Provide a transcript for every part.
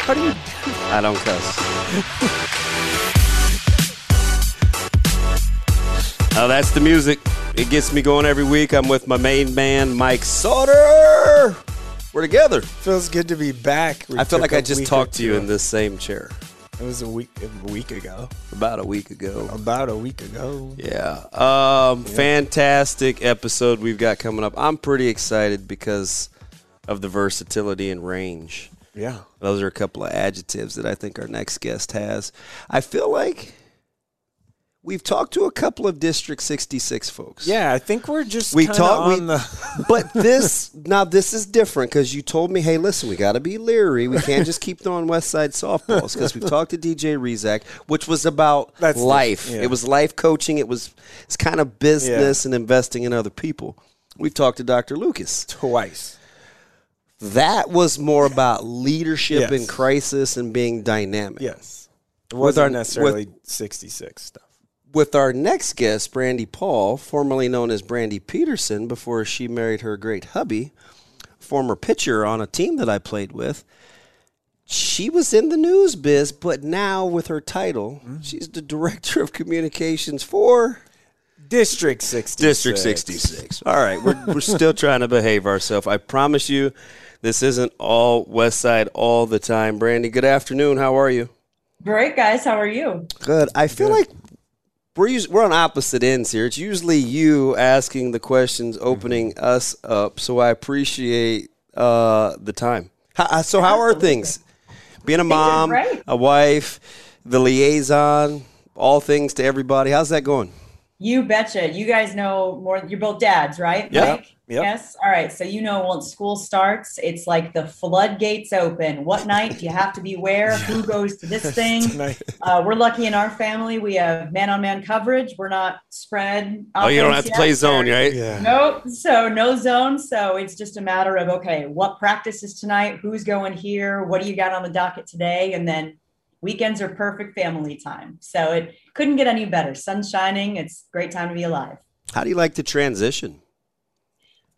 How do you? I don't cuss. oh, that's the music. It gets me going every week. I'm with my main man, Mike Sauter. We're together. Feels good to be back. We I feel like I just talked to you in this same chair It was a week, a week ago. about a week ago. About a week ago. Yeah. Um, Fantastic episode we've got coming up. I'm pretty excited because of the versatility and range. Yeah. Those are a couple of adjectives that I think our next guest has. I feel like we've talked to a couple of District 66 folks. Yeah, I think we're just We kinda we- the. But this now this is different because you told me, hey, listen, we got to be leery. We can't just keep throwing West Side softballs because we've talked to DJ Rezak, which was about That's the- life. yeah. It was life coaching. It was it's kind of business and investing in other people. We've talked to Dr. Lucas. Twice. That was more about leadership Yes. in crisis and being dynamic. Yes. It With wasn't our- necessarily 66 stuff. With our next guest, Brandy Paul, formerly known as Brandy Peterson, before she married her great hubby, former pitcher on a team that I played with. She was in the news biz, but now with her title, mm-hmm. she's the director of communications for District 66. District 66. All right, we're, we're still trying to behave ourselves. I promise you, this isn't all West Side all the time. Brandy, good afternoon. How are you? Great, guys. How are you? Good. I feel like we're us- we're on opposite ends here. It's usually you asking the questions, opening us up. So I appreciate uh, the time. How, so how are things? Being a mom, a wife, the liaison, all things to everybody. How's that going? You betcha. You guys know more. You're both dads, right? Yep. Mike? Yep. Yes. All right. So you know once school starts, it's like the floodgates open. What night do you have to be where? Who goes to this thing? Uh, we're lucky in our family. We have man-on-man coverage. We're not spread. Oh, you don't have offense to play zone, right? Yeah. Nope. So no zone. So it's just a matter of okay, what practice is tonight? Who's going here? What do you got on the docket today? And then weekends are perfect family time. So it couldn't get any better. Sun shining. It's a great time to be alive. How do you like to transition?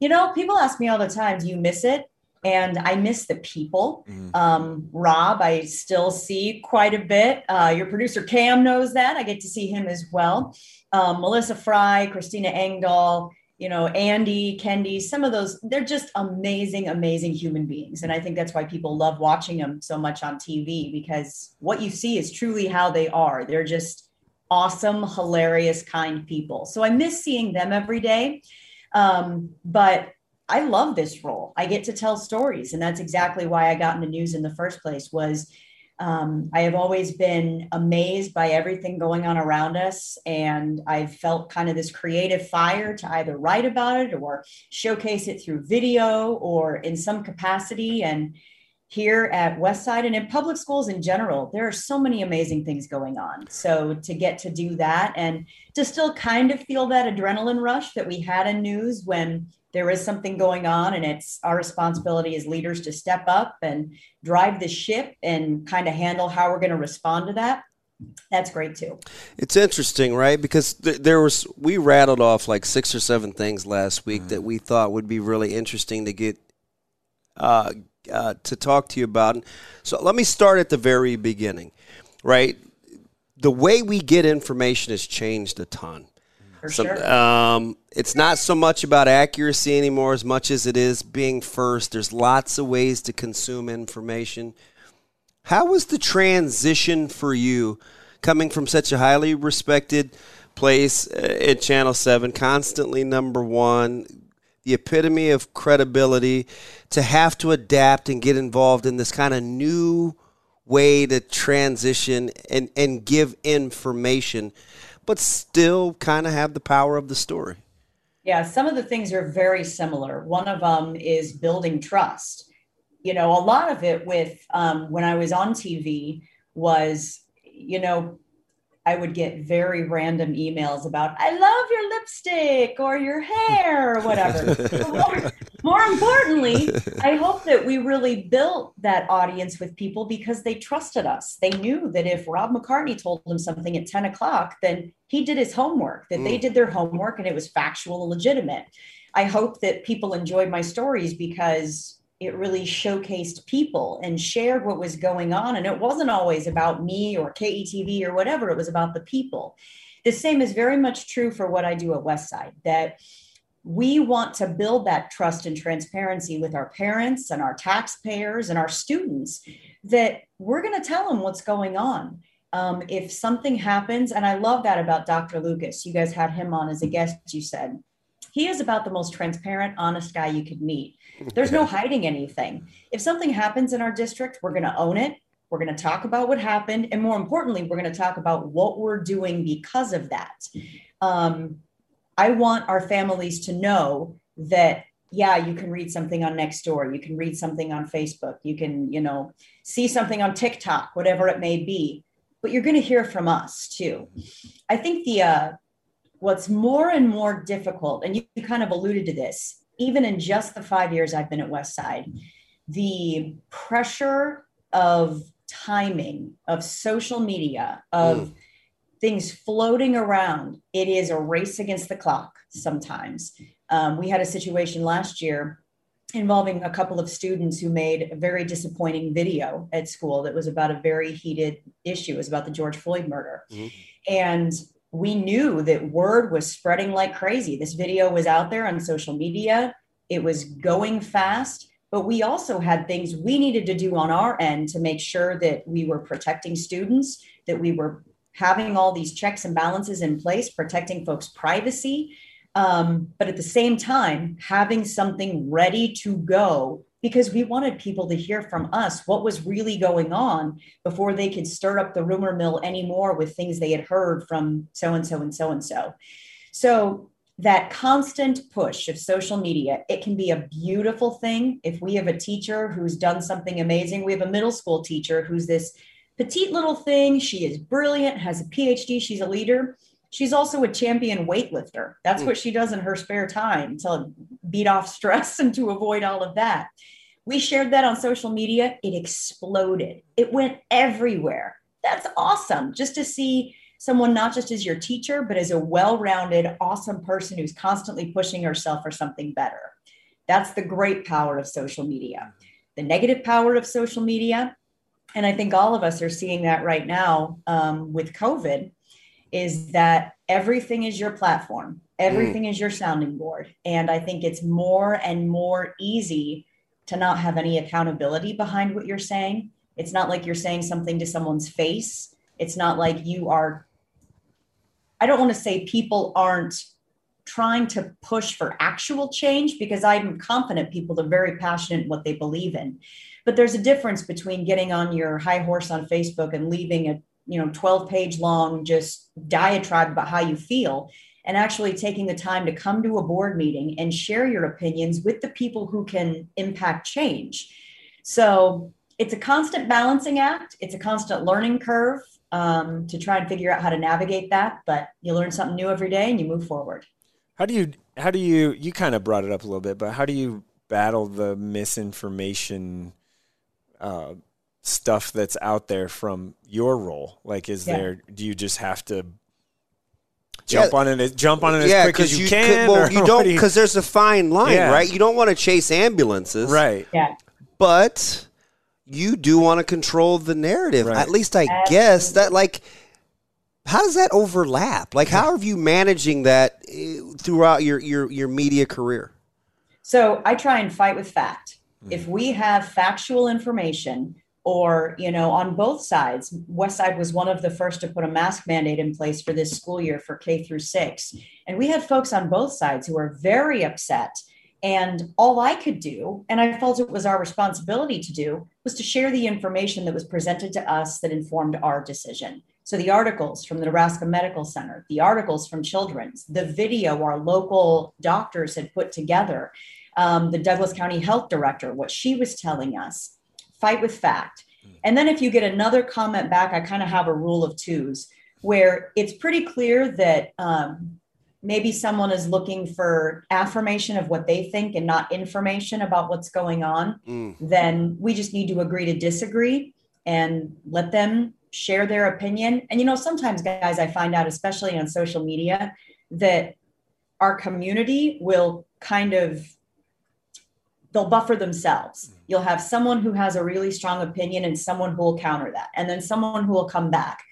You know, people ask me all the time, do you miss it? And I miss the people. Um, Rob, I still see quite a bit. Uh, your producer Cam knows that. I get to see him as well. Um, Melissa Fry, Christina Engdahl, you know, Andy, Kendi, some of those, they're just amazing, amazing human beings. And I think that's why people love watching them so much on TV because what you see is truly how they are. They're just awesome, hilarious, kind people. So I miss seeing them every day. Um, but I love this role. I get to tell stories, and that's exactly why I got into news in the first place. Was um, I have always been amazed by everything going on around us, and I've felt kind of this creative fire to either write about it or showcase it through video or in some capacity. And here at Westside and in public schools in general, there are so many amazing things going on. So to get to do that and to still kind of feel that adrenaline rush that we had in news when there is something going on and it's our responsibility as leaders to step up and drive the ship and kind of handle how we're going to respond to that that's great too It's interesting, right? Because th- there was we rattled off like six or seven things last week that we thought would be really interesting to get uh, uh, to talk to you about. So let me start at the very beginning, right? The way we get information has changed a ton. for So, sure um, it's not so much about accuracy anymore as much as it is being first. There's lots of ways to consume information. How was the transition for you coming from such a highly respected place uh, at Channel 7, constantly number one, the epitome of credibility, to have to adapt and get involved in this kind of new way to transition and, and give information, but still kind of have the power of the story? Yeah, some of the things are very similar. One of them is building trust. You know, a lot of it with um, when I was on TV was, you know, I would get very random emails about, I love your lipstick or your hair or whatever. more, more, importantly, I hope that we really built that audience with people because they trusted us. They knew that if Rob McCartney told them something at 10 o'clock, then he did his homework, that mm. they did their homework and it was factual and legitimate. I hope that people enjoyed my stories because it really showcased people and shared what was going on. And it wasn't always about me or KETV or whatever, it was about the people. The same is very much true for what I do at Westside, that we want to build that trust and transparency with our parents and our taxpayers and our students that we're going to tell them what's going on. Um, if something happens, and I love that about Dr. Lucas, you guys had him on as a guest, you said. He is about the most transparent, honest guy you could meet. There's no hiding anything. If something happens in our district, we're going to own it. We're going to talk about what happened. And more importantly, we're going to talk about what we're doing because of that. Um, I want our families to know that, yeah, you can read something on Nextdoor, you can read something on Facebook, you can, you know, see something on TikTok, whatever it may be, but you're going to hear from us too. I think the, uh, what's more and more difficult, and you, kind of alluded to this, even in just the five years I've been at Westside, the pressure of timing, of social media, of mm. things floating around, it is a race against the clock sometimes. Um, we had a situation last year involving a couple of students who made a very disappointing video at school that was about a very heated issue. It was about the George Floyd murder. Mm-hmm. And we knew that word was spreading like crazy. This video was out there on social media, it was going fast, but we also had things we needed to do on our end to make sure that we were protecting students, that we were having all these checks and balances in place, protecting folks' privacy. Um, but at the same time, having something ready to go because we wanted people to hear from us what was really going on before they could stir up the rumor mill anymore with things they had heard from so and so and so and so. So that constant push of social media, it can be a beautiful thing. If we have a teacher who's done something amazing, we have a middle school teacher who's this petite little thing. She is brilliant, has a PhD, she's a leader. She's also a champion weightlifter. That's mm. what she does in her spare time to beat off stress and to avoid all of that. We shared that on social media. It exploded, it went everywhere. That's awesome just to see someone not just as your teacher, but as a well rounded, awesome person who's constantly pushing herself for something better. That's the great power of social media. The negative power of social media, and I think all of us are seeing that right now um, with COVID, is that everything is your platform, everything mm. is your sounding board. And I think it's more and more easy to not have any accountability behind what you're saying. It's not like you're saying something to someone's face. It's not like you are, I don't want to say people aren't trying to push for actual change because I'm confident people are very passionate in what they believe in. But there's a difference between getting on your high horse on Facebook and leaving a you know 12 page long just diatribe about how you feel and actually taking the time to come to a board meeting and share your opinions with the people who can impact change. So it's a constant balancing act, it's a constant learning curve um, to try and figure out how to navigate that. But you learn something new every day and you move forward. How do you, how do you, you kind of brought it up a little bit, but how do you battle the misinformation? Uh, stuff that's out there from your role like is yeah. there do you just have to jump yeah. on it jump on it as quick as you, you can could, well you don't because there's a fine line yeah. right you don't want to chase ambulances right yeah but you do want to control the narrative right. at least i Absolutely. guess that like how does that overlap like how are you managing that eh, throughout your your your media career so i try and fight with fact mm. if we have factual information or you know on both sides. West side was one of the first to put a mask mandate in place for this school year for k through six. And we had folks on both sides who were very upset. And all I could do, and I felt it was our responsibility to do, was to share the information that was presented to us that informed our decision. So the articles from the Nebraska Medical Center, the articles from Children's, the video our local doctors had put together, um, the Douglas County Health Director, what she was telling us, fight with fact. And then if you get another comment back, I kind of have a rule of twos where it's pretty clear that um, maybe someone is looking for affirmation of what they think and not information about what's going on, mm. then we just need to agree to disagree and let them share their opinion. And you know, sometimes guys, I find out, especially on social media, that our community will kind of they'll buffer themselves. Mm. You'll have someone who has a really strong opinion and someone who will counter that, and then someone who will come back.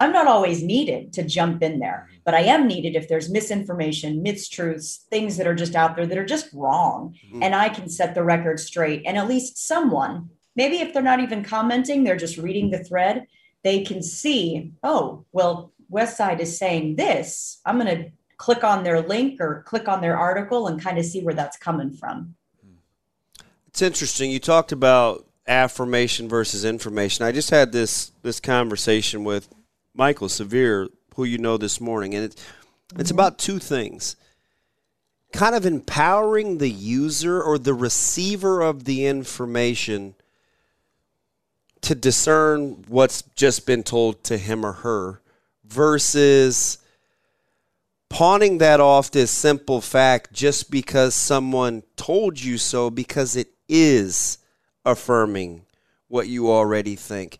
I'm not always needed to jump in there, mm-hmm. but I am needed if there's misinformation, mistruths, things that are just out there that are just wrong. Mm-hmm. And I can set the record straight. And at least someone, maybe if they're not even commenting, they're just reading the thread, they can see, oh, well, Westside is saying this. I'm going to click on their link or click on their article and kind of see where that's coming from. It's interesting. You talked about affirmation versus information. I just had this this conversation with Michael Severe, who you know this morning, and it's it's about two things. Kind of empowering the user or the receiver of the information to discern what's just been told to him or her versus pawning that off as simple fact just because someone told you so because it is affirming what you already think.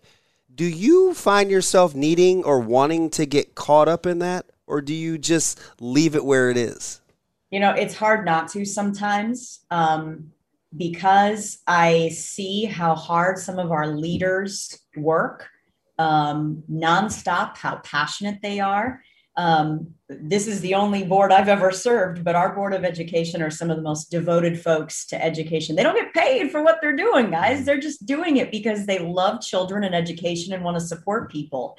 Do you find yourself needing or wanting to get caught up in that or do you just leave it where it is? You know it's hard not to sometimes um, because i see how hard some of our leaders work um, nonstop how passionate they are um, this is the only board I've ever served, but our board of education are some of the most devoted folks to education. They don't get paid for what they're doing, guys. They're just doing it because they love children and education and want to support people.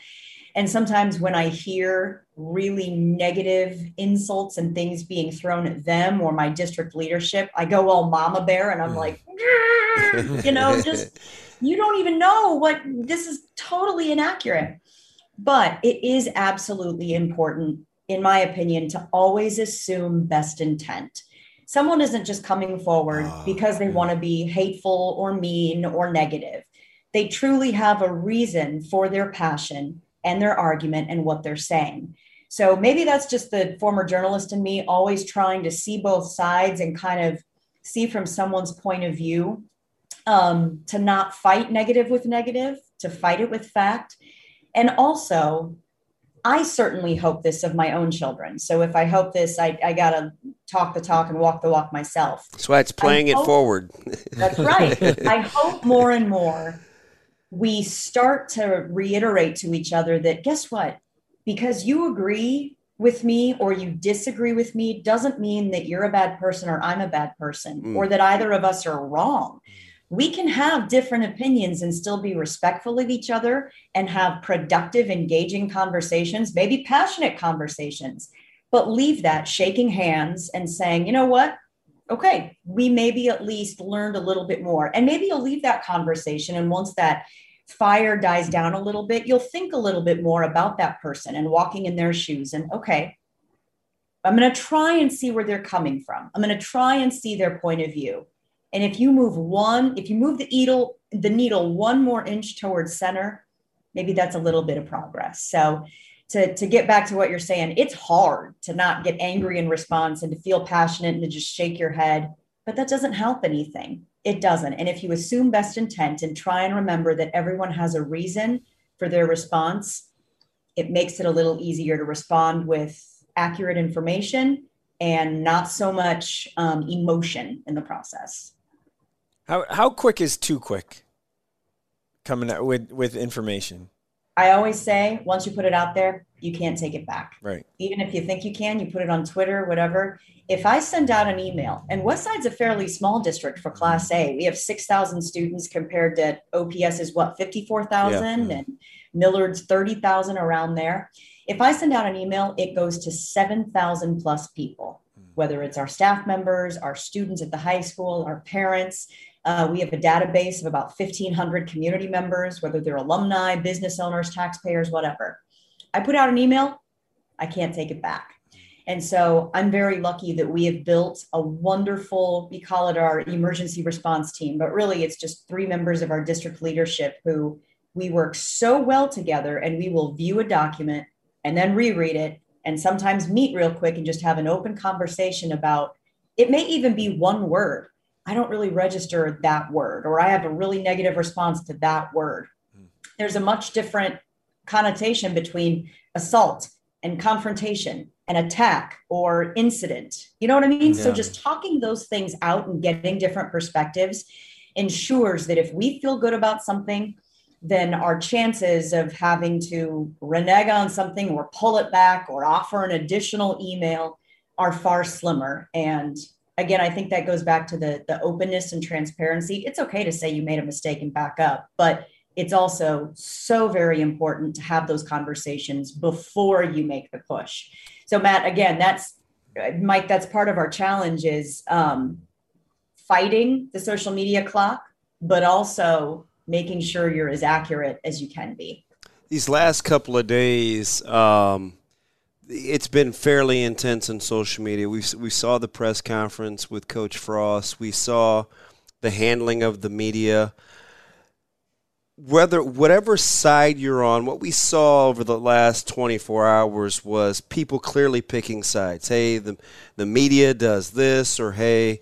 And sometimes when I hear really negative insults and things being thrown at them or my district leadership, I go all mama bear and I'm like, you know, just you don't even know what this is totally inaccurate. But it is absolutely important, in my opinion, to always assume best intent. Someone isn't just coming forward oh, because they want to be hateful or mean or negative. They truly have a reason for their passion and their argument and what they're saying. So maybe that's just the former journalist in me always trying to see both sides and kind of see from someone's point of view um, to not fight negative with negative, to fight it with fact, and also, I certainly hope this of my own children. So if I hope this, I, I got to talk the talk and walk the walk myself. That's why it's playing hope, it forward. that's right. I hope more and more we start to reiterate to each other that guess what? Because you agree with me or you disagree with me doesn't mean that you're a bad person or I'm a bad person mm. or that either of us are wrong. We can have different opinions and still be respectful of each other and have productive, engaging conversations, maybe passionate conversations, but leave that shaking hands and saying, you know what? Okay, we maybe at least learned a little bit more. And maybe you'll leave that conversation. And once that fire dies down a little bit, you'll think a little bit more about that person and walking in their shoes. And okay, I'm going to try and see where they're coming from. I'm going to try and see their point of view. And if you move one, if you move the needle, the needle one more inch towards center, maybe that's a little bit of progress. So to, to get back to what you're saying, it's hard to not get angry in response and to feel passionate and to just shake your head, but that doesn't help anything. It doesn't. And if you assume best intent and try and remember that everyone has a reason for their response, it makes it a little easier to respond with accurate information and not so much um, emotion in the process. How how quick is too quick? Coming out with with information. I always say once you put it out there, you can't take it back. Right. Even if you think you can, you put it on Twitter, whatever. If I send out an email, and Westside's a fairly small district for Class A, we have 6,000 students compared to OPS is what, 54,000 yeah. and Millard's 30,000 around there. If I send out an email, it goes to 7,000 plus people. Hmm. whether it's our staff members, our students at the high school, our parents. Uh, we have a database of about 1,500 community members, whether they're alumni, business owners, taxpayers, whatever. I put out an email, I can't take it back. And so I'm very lucky that we have built a wonderful, we call it our emergency response team, but really it's just three members of our district leadership who we work so well together and we will view a document and then reread it and sometimes meet real quick and just have an open conversation about it may even be one word. I don't really register that word, or I have a really negative response to that word. Hmm. There's a much different connotation between assault and confrontation and attack or incident. You know what I mean? Yeah. So just talking those things out and getting different perspectives ensures that if we feel good about something, then our chances of having to renege on something or pull it back or offer an additional email are far slimmer. And again, I think that goes back to the, the openness and transparency. It's okay to say you made a mistake and back up, but it's also so very important to have those conversations before you make the push. So, Matt, again, that's Mike, that's part of our challenge is um, fighting the social media clock, but also making sure you're as accurate as you can be. These last couple of days, um, it's been fairly intense on social media. We we saw the press conference with Coach Frost. We saw the handling of the media. Whether whatever side you're on, what we saw over the last 24 hours was people clearly picking sides. Hey, the the media does this, or hey,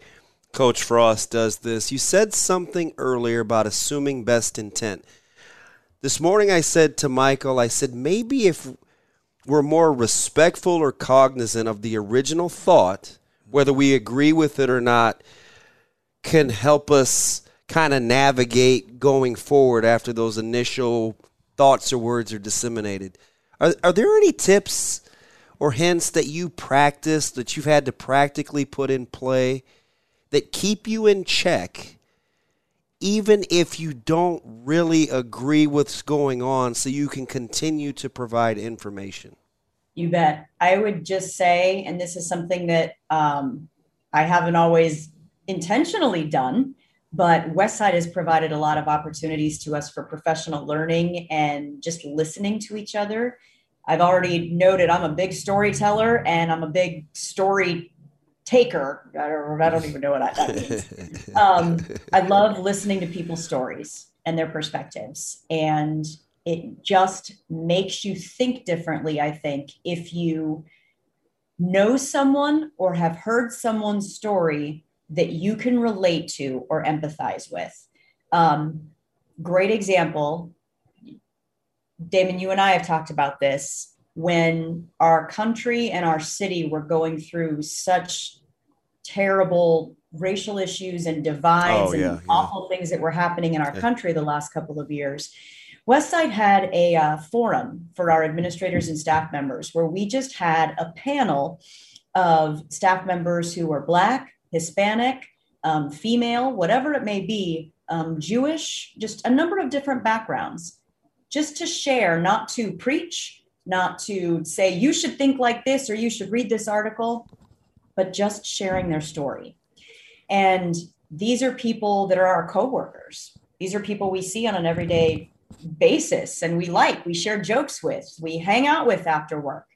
Coach Frost does this. You said something earlier about assuming best intent. This morning I said to Michael, I said, maybe if we're more respectful or cognizant of the original thought, whether we agree with it or not, can help us kind of navigate going forward after those initial thoughts or words are disseminated. Are, are there any tips or hints that you practice that you've had to practically put in play that keep you in check even if you don't really agree with what's going on so you can continue to provide information you bet i would just say and this is something that um, i haven't always intentionally done but westside has provided a lot of opportunities to us for professional learning and just listening to each other i've already noted i'm a big storyteller and i'm a big story taker. I don't even know what that means. um, I love listening to people's stories and their perspectives. And it just makes you think differently, I think, if you know someone or have heard someone's story that you can relate to or empathize with. Um, great example. Damon, you and I have talked about this when our country and our city were going through such terrible racial issues and divides oh, yeah, and yeah. awful things that were happening in our country the last couple of years. Westside had a uh, forum for our administrators and staff members where we just had a panel of staff members who were Black, Hispanic, um, female, whatever it may be, um, Jewish, just a number of different backgrounds, just to share, not to preach, not to say you should think like this or you should read this article, but just sharing their story. And these are people that are our coworkers. These are people we see on an everyday basis and we like, we share jokes with, we hang out with after work.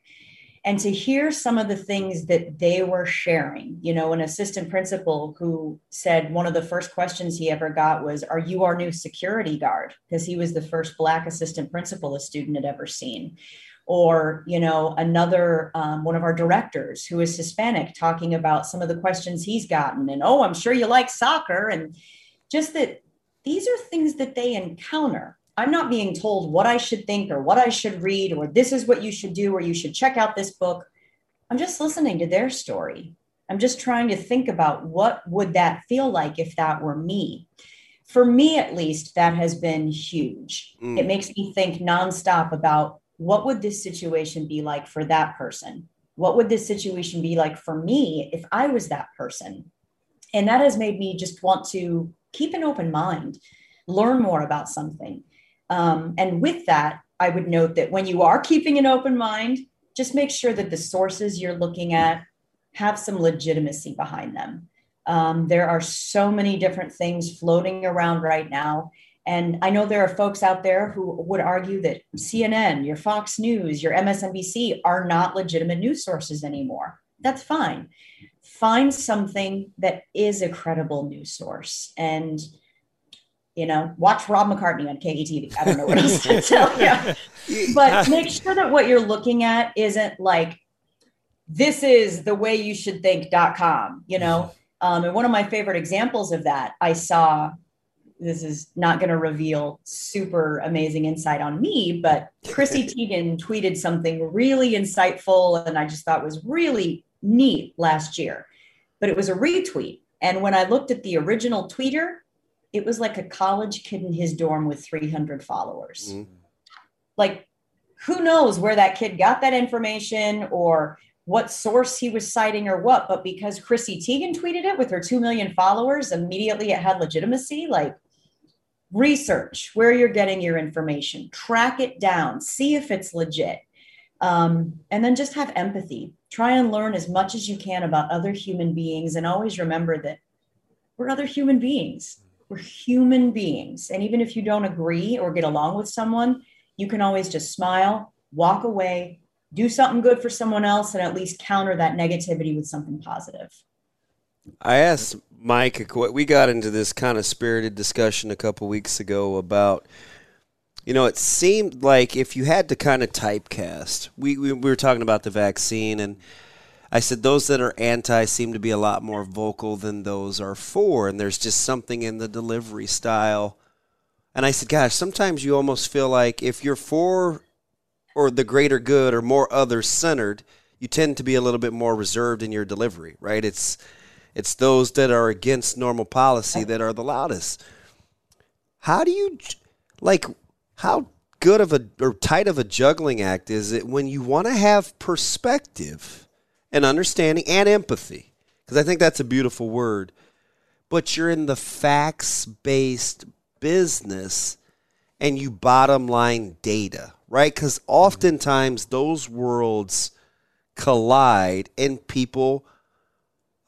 And to hear some of the things that they were sharing, you know, an assistant principal who said one of the first questions he ever got was, Are you our new security guard? Because he was the first Black assistant principal a student had ever seen or you know another um, one of our directors who is hispanic talking about some of the questions he's gotten and oh i'm sure you like soccer and just that these are things that they encounter i'm not being told what i should think or what i should read or this is what you should do or you should check out this book i'm just listening to their story i'm just trying to think about what would that feel like if that were me for me at least that has been huge mm. it makes me think nonstop about what would this situation be like for that person? What would this situation be like for me if I was that person? And that has made me just want to keep an open mind, learn more about something. Um, and with that, I would note that when you are keeping an open mind, just make sure that the sources you're looking at have some legitimacy behind them. Um, there are so many different things floating around right now. And I know there are folks out there who would argue that CNN, your Fox News, your MSNBC are not legitimate news sources anymore. That's fine. Find something that is a credible news source and you know, watch Rob McCartney on KETV. I don't know what else to tell you. But make sure that what you're looking at isn't like, this is the way you should think.com, you know? Um, and one of my favorite examples of that, I saw this is not going to reveal super amazing insight on me, but Chrissy Teigen tweeted something really insightful and I just thought was really neat last year. But it was a retweet. And when I looked at the original tweeter, it was like a college kid in his dorm with 300 followers. Mm-hmm. Like, who knows where that kid got that information or what source he was citing or what, but because Chrissy Teigen tweeted it with her 2 million followers, immediately it had legitimacy. Like, research where you're getting your information, track it down, see if it's legit. Um, and then just have empathy. Try and learn as much as you can about other human beings, and always remember that we're other human beings. We're human beings. And even if you don't agree or get along with someone, you can always just smile, walk away, do something good for someone else, and at least counter that negativity with something positive. I asked Mike, we got into this kind of spirited discussion a couple weeks ago about, you know, it seemed like if you had to kind of typecast, we, we, we were talking about the vaccine, and I said those that are anti seem to be a lot more vocal than those are for, and there's just something in the delivery style. And I said, gosh, sometimes you almost feel like if you're for or the greater good or more other centered, you tend to be a little bit more reserved in your delivery, right? It's it's those that are against normal policy that are the loudest. How do you like how good of a or tight of a juggling act is it when you want to have perspective and understanding and empathy? Because I think that's a beautiful word. But you're in the facts based business and you bottom line data, right? Because oftentimes those worlds collide and people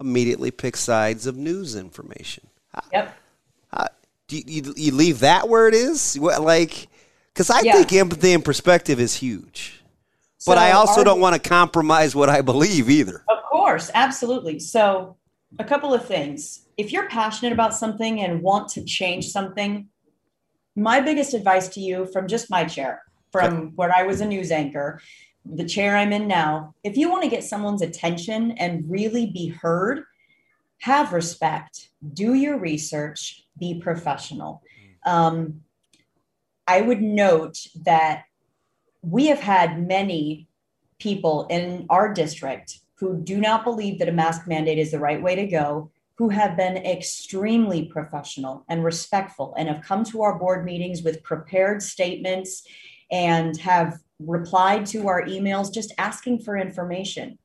immediately pick sides of news information. Yep. How, do you, you, you, leave that where it is? Like, because I yeah. think empathy and perspective is huge. So but I also our, don't want to compromise what I believe either. Of course, absolutely. So, a couple of things. If you're passionate about something and want to change something, my biggest advice to you from just my chair, from okay. where I was a news anchor, the chair I'm in now, if you want to get someone's attention and really be heard, have respect, do your research, be professional. Um, I would note that we have had many people in our district who do not believe that a mask mandate is the right way to go, who have been extremely professional and respectful and have come to our board meetings with prepared statements and have replied to our emails just asking for information.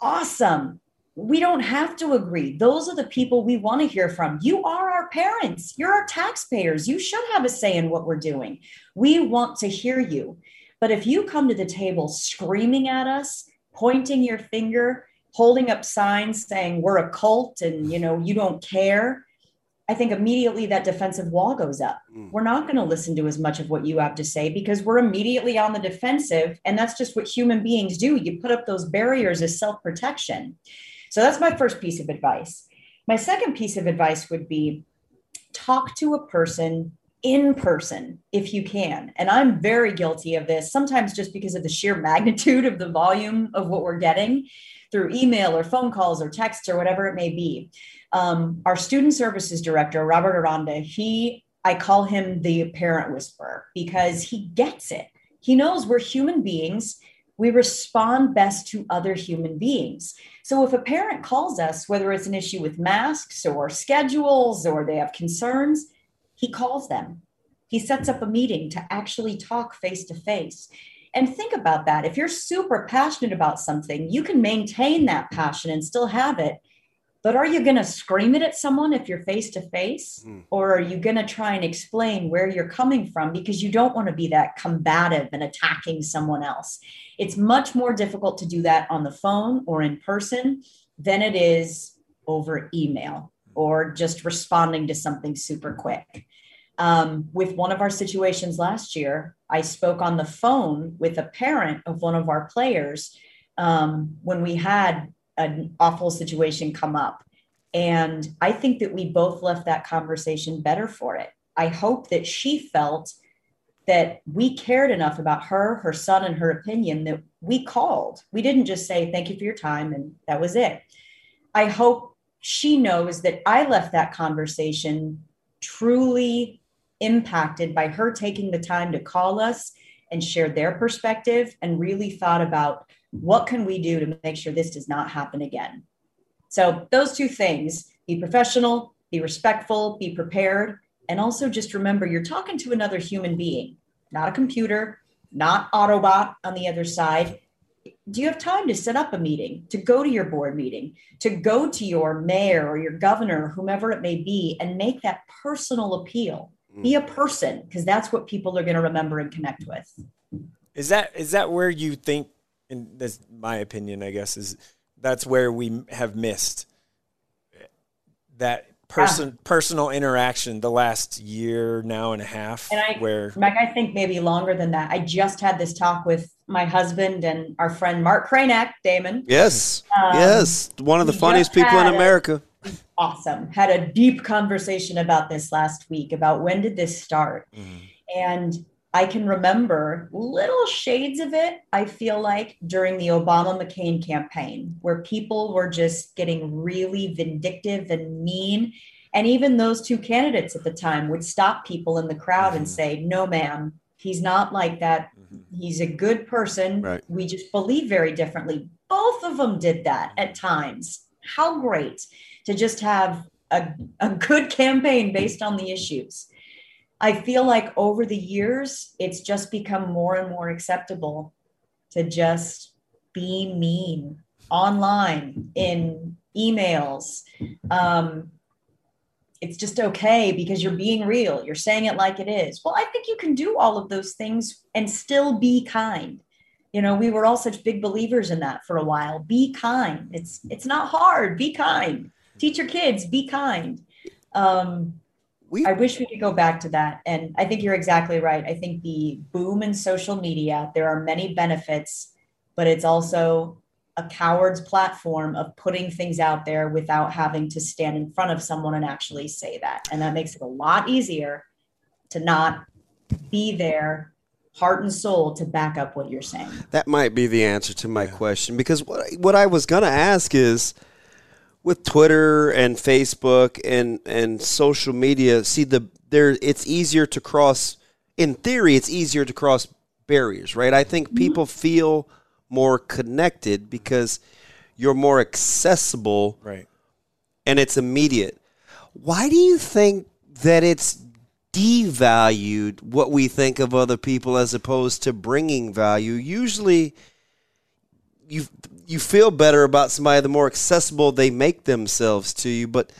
Awesome. We don't have to agree. Those are the people we want to hear from. You are our parents. You're our taxpayers. You should have a say in what we're doing. We want to hear you. But if you come to the table screaming at us, pointing your finger, holding up signs saying we're a cult and you know you don't care, I think immediately that defensive wall goes up. Mm. We're not going to listen to as much of what you have to say because we're immediately on the defensive. And that's just what human beings do. You put up those barriers as self protection. So that's my first piece of advice. My second piece of advice would be talk to a person in person if you can. And I'm very guilty of this, sometimes just because of the sheer magnitude of the volume of what we're getting through email or phone calls or texts or whatever it may be. Um, our student services director, Robert Aranda, he, I call him the parent whisperer because he gets it. He knows we're human beings. We respond best to other human beings. So if a parent calls us, whether it's an issue with masks or schedules or they have concerns, he calls them. He sets up a meeting to actually talk face to face. And think about that. If you're super passionate about something, you can maintain that passion and still have it but are you going to scream it at someone if you're face to face? Hmm. Or are you going to try and explain where you're coming from because you don't want to be that combative and attacking someone else? It's much more difficult to do that on the phone or in person. than it is over email or just responding to something super quick. Um, with one of our situations last year, I spoke on the phone with a parent of one of our players um, when we had an awful situation come up. And I think that we both left that conversation better for it. I hope that she felt that we cared enough about her, her son, and her opinion that we called. We didn't just say, thank you for your time, and that was it. I hope she knows that I left that conversation truly impacted by her taking the time to call us and share their perspective and really thought about what can we do to make sure this does not happen again. So those two things, be professional, be respectful, be prepared, and also just remember you're talking to another human being, not a computer, not Autobot on the other side. Do you have time to set up a meeting, to go to your board meeting, to go to your mayor or your governor, whomever it may be, and make that personal appeal? Be a person, because that's what people are going to remember and connect with. Is that is that where you think, and that's my opinion, I guess, is that's where we have missed that person yeah. personal interaction the last year now and a half and I, where Mike, I think maybe longer than that. I just had this talk with my husband and our friend Mark Cranack, Damon. Yes. Um, yes. One of the funniest people in America. Awesome. Had a deep conversation about this last week about when did this start? Mm-hmm. And I can remember little shades of it, I feel like, during the Obama McCain campaign, where people were just getting really vindictive and mean. And even those two candidates at the time would stop people in the crowd mm-hmm. and say, No, ma'am, he's not like that. Mm-hmm. He's a good person. Right. We just believe very differently. Both of them did that at times. How great to just have a, a good campaign based on the issues. I feel like over the years, it's just become more and more acceptable to just be mean online in emails. Um, it's just okay because you're being real. You're saying it like it is. Well, I think you can do all of those things and still be kind. You know, we were all such big believers in that for a while. Be kind. It's it's not hard. Be kind. Teach your kids. Be kind. Um, we, I wish we could go back to that. And I think you're exactly right. I think the boom in social media, there are many benefits, but it's also a coward's platform of putting things out there without having to stand in front of someone and actually say that. And that makes it a lot easier to not be there heart and soul to back up what you're saying. That might be the answer to my question because what what I was going to ask is with Twitter and Facebook and and social media, see the there it's easier to cross. In theory, it's easier to cross barriers, right? I think mm-hmm. people feel more connected because you're more accessible, right? And it's immediate. Why do you think that it's devalued what we think of other people as opposed to bringing value? Usually, you you feel better about somebody the more accessible they make themselves to you, but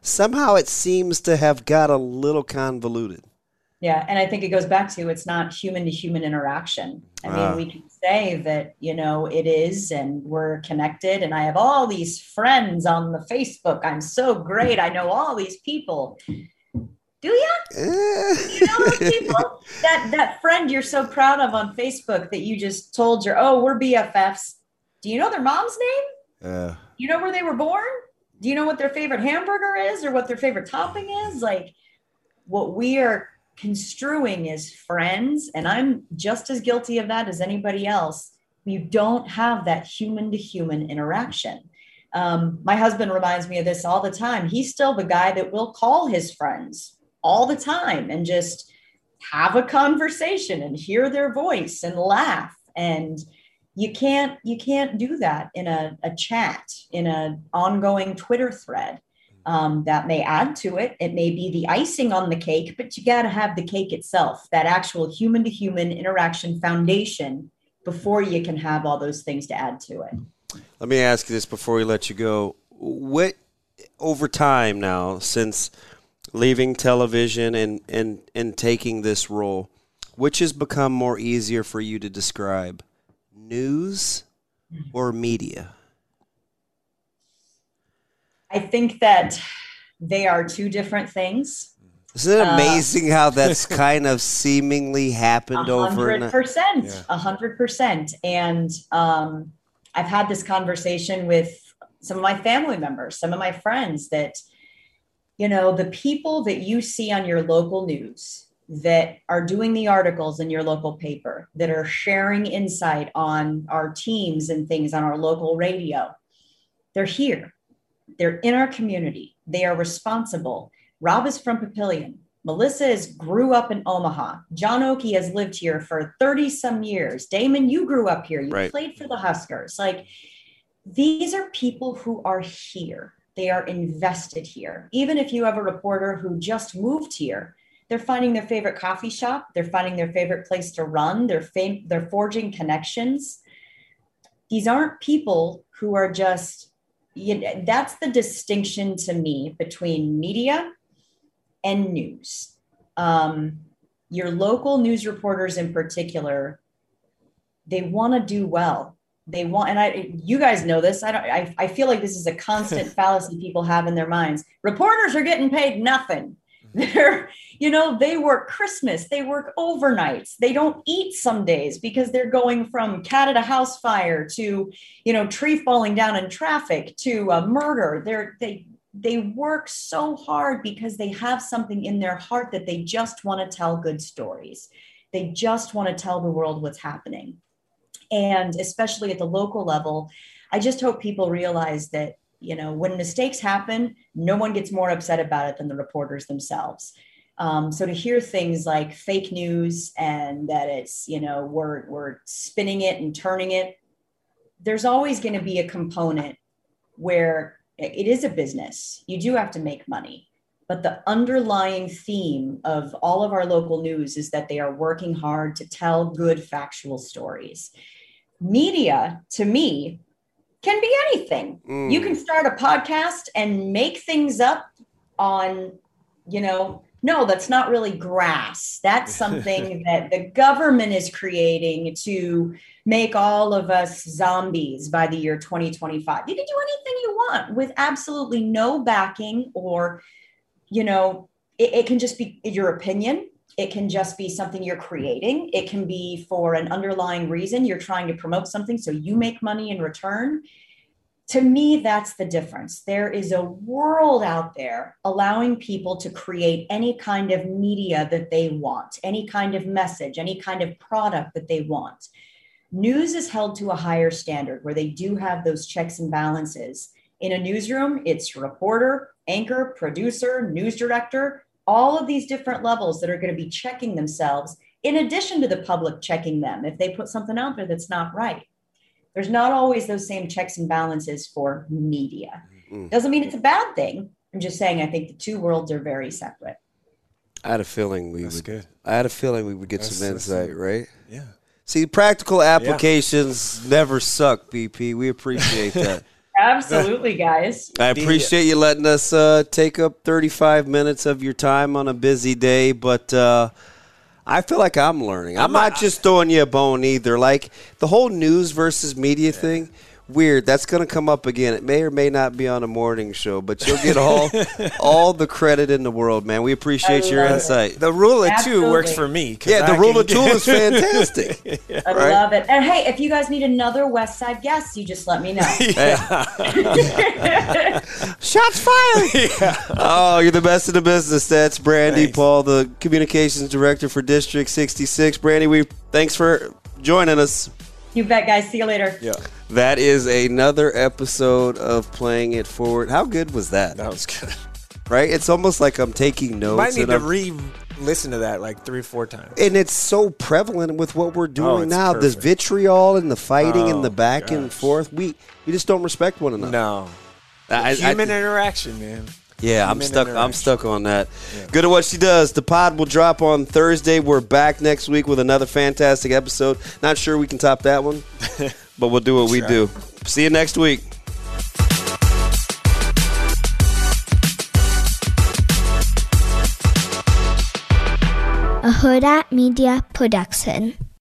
somehow it seems to have got a little convoluted. Yeah, and I think it goes back to it's not human to human interaction. I mean, ah. we can say that, you know, it is and we're connected and I have all these friends on the Facebook. I'm so great. I know all these people. Do you? You know those people? that that friend you're so proud of on Facebook that you just told your, oh, we're BFFs do you know their mom's name? Uh, you know where they were born? Do you know what their favorite hamburger is or what their favorite topping is? Like what we are construing as friends, and I'm just as guilty of that as anybody else. You don't have that human to human interaction. Um, my husband reminds me of this all the time. He's still the guy that will call his friends all the time and just have a conversation and hear their voice and laugh and you can't you can't do that in a, a chat in an ongoing twitter thread. Um, that may add to it. It may be the icing on the cake but you got to have the cake itself that actual human to human interaction foundation before you can have all those things to add to it. Let me ask you this before we let you go. What over time now since leaving television and and and taking this role which has become more easier for you to describe news or media? I think that they are two different things. Isn't it amazing uh, how that's kind of seemingly happened over? Hundred percent, a hundred percent. And um, I've had this conversation with some of my family members, some of my friends that, you know, the people that you see on your local news that are doing the articles in your local paper, that are sharing insight on our teams and things on our local radio, they're here. They're in our community. They are responsible. Rob is from Papillion. Melissa is grew up in Omaha. John Okie has lived here for 30 some years. Damon, you grew up here. You right. played for the Huskers. Like these are people who are here. They are invested here. Even if you have a reporter who just moved here, they're finding their favorite coffee shop, they're finding their favorite place to run, they're fam- they're forging connections. These aren't people who are just you know, that's the distinction to me between media and news. Um, your local news reporters, in particular, they want to do well. They want, and I, you guys know this. I don't. I, I feel like this is a constant fallacy people have in their minds. Reporters are getting paid nothing. They're, you know, they work Christmas, they work overnights, they don't eat some days because they're going from cat at a house fire to, you know, tree falling down in traffic to a murder. They're they they work so hard because they have something in their heart that they just want to tell good stories. They just want to tell the world what's happening. And especially at the local level, I just hope people realize that you know when mistakes happen no one gets more upset about it than the reporters themselves. Um, so to hear things like fake news and that it's you know we're we're spinning it and turning it there's always going to be a component where it is a business. You do have to make money. But the underlying theme of all of our local news is that they are working hard to tell good factual stories. Media to me can be anything. Mm. You can start a podcast and make things up on, you know, no, that's not really grass. That's something that the government is creating to make all of us zombies by the year 2025. You can do anything you want with absolutely no backing or, you know, it, it can just be your opinion. It can just be something you're creating. It can be for an underlying reason. You're trying to promote something so you make money in return. To me, that's the difference. There is a world out there allowing people to create any kind of media that they want, any kind of message, any kind of product that they want. News is held to a higher standard where they do have those checks and balances. In a newsroom, it's reporter, anchor, producer, news director, all of these different levels that are going to be checking themselves in addition to the public checking them if they put something out there that's not right. There's not always those same checks and balances for media. Mm-hmm. Doesn't mean it's a bad thing. I'm just saying I think the two worlds are very separate. I had a feeling we that's would. Good. I had a feeling we would get that's, some insight, right? Yeah. See, practical applications yeah. never suck, BP. We appreciate that. Absolutely, guys. I appreciate you letting us uh, take up 35 minutes of your time on a busy day, but uh, I feel like I'm learning. I'm, I'm not, not just throwing you a bone either. Like the whole news versus media yeah. thing weird. That's going to come up again. It may or may not be on a morning show, but you'll get all all the credit in the world, man. We appreciate your insight. It. The rule of Absolutely. two works for me. Yeah, the I rule of two is fantastic. yeah. I right? love it. And hey, if you guys need another West Side guest, you just let me know. Shots fired. Yeah. Oh, you're the best in the business. That's Brandy thanks. Paul, the communications director for District 66. Brandy, we thanks for joining us. You bet, guys. See you later. Yeah. That is another episode of Playing It Forward. How good was that? That was good. Right? It's almost like I'm taking notes. You might need to re listen to that like three, four times. And it's so prevalent with what we're oh, doing oh, now. Perfect. This vitriol and the fighting oh, and the oh, back gosh. and forth. We we just don't respect one another. No. I, Human I, interaction, man. Yeah, I'm stuck. I'm stuck on that. Yeah. Good at what she does. The pod will drop on Thursday. We're back next week with another fantastic episode. Not sure we can top that one, but we'll do what we do. See you next week. A Hurrdat Media Production.